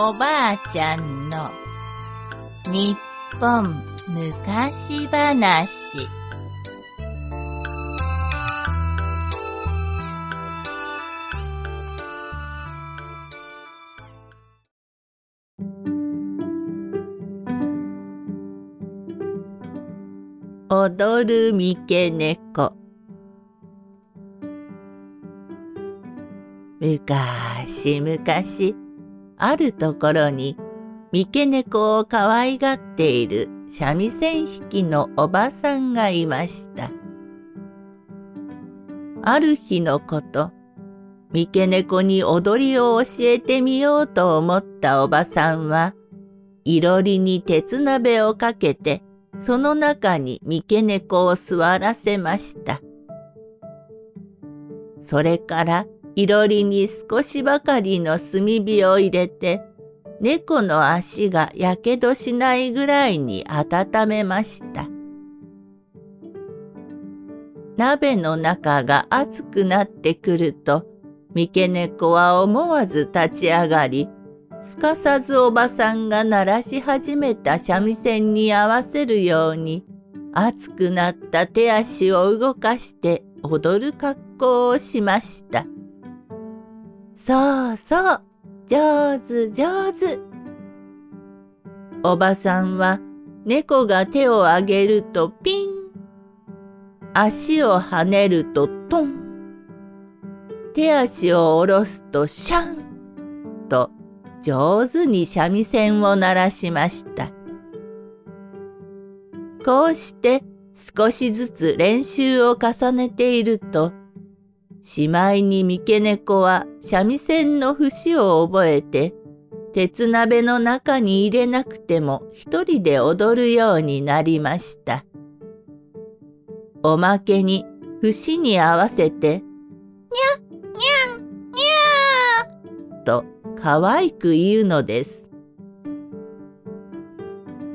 おばあちゃんの日本昔話。踊る三毛猫。むかしむかしあるところに三毛猫を可愛がっている三味線弾きのおばさんがいました。ある日のこと三毛猫に踊りを教えてみようと思ったおばさんはいろりに鉄鍋をかけてその中に三毛猫を座らせました。それからいろりに少しばかりの炭火を入れて猫の足がやけどしないぐらいに温めました。鍋の中が熱くなってくると三毛猫は思わず立ち上がりすかさずおばさんが鳴らし始めた三味線に合わせるように熱くなった手足を動かして踊る格好をしました。そうそう、上手上手。おばさんは猫が手を上げるとピン、足を跳ねるとトン、手足を下ろすとシャンと上手に三味線を鳴らしました。こうして少しずつ練習を重ねていると、しまいに三毛猫は三味線の節を覚えて、鉄鍋の中に入れなくても一人で踊るようになりました。おまけに節に合わせて、にゃ、にゃん、にゃーと可愛く言うのです。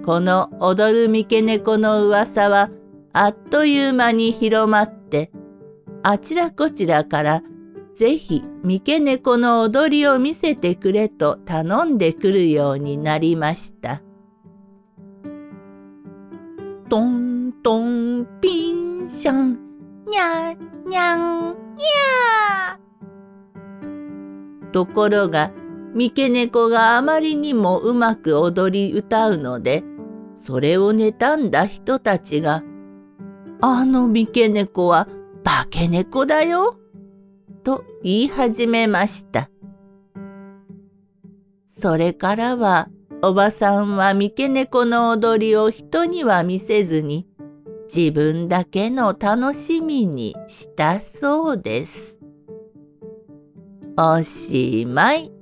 この踊る三毛猫の噂はあっという間に広まってあちらこちらからぜひ三毛猫の踊りを見せてくれと頼んでくるようになりました。トントンピンシャンにゃにゃんにゃところが三毛猫があまりにもうまく踊り歌うので、それを妬んだ人たちが、あの三毛猫は化け猫だよ、と言い始めました。それからは、おばさんは三毛猫の踊りを人には見せずに、自分だけの楽しみにしたそうです。おしまい。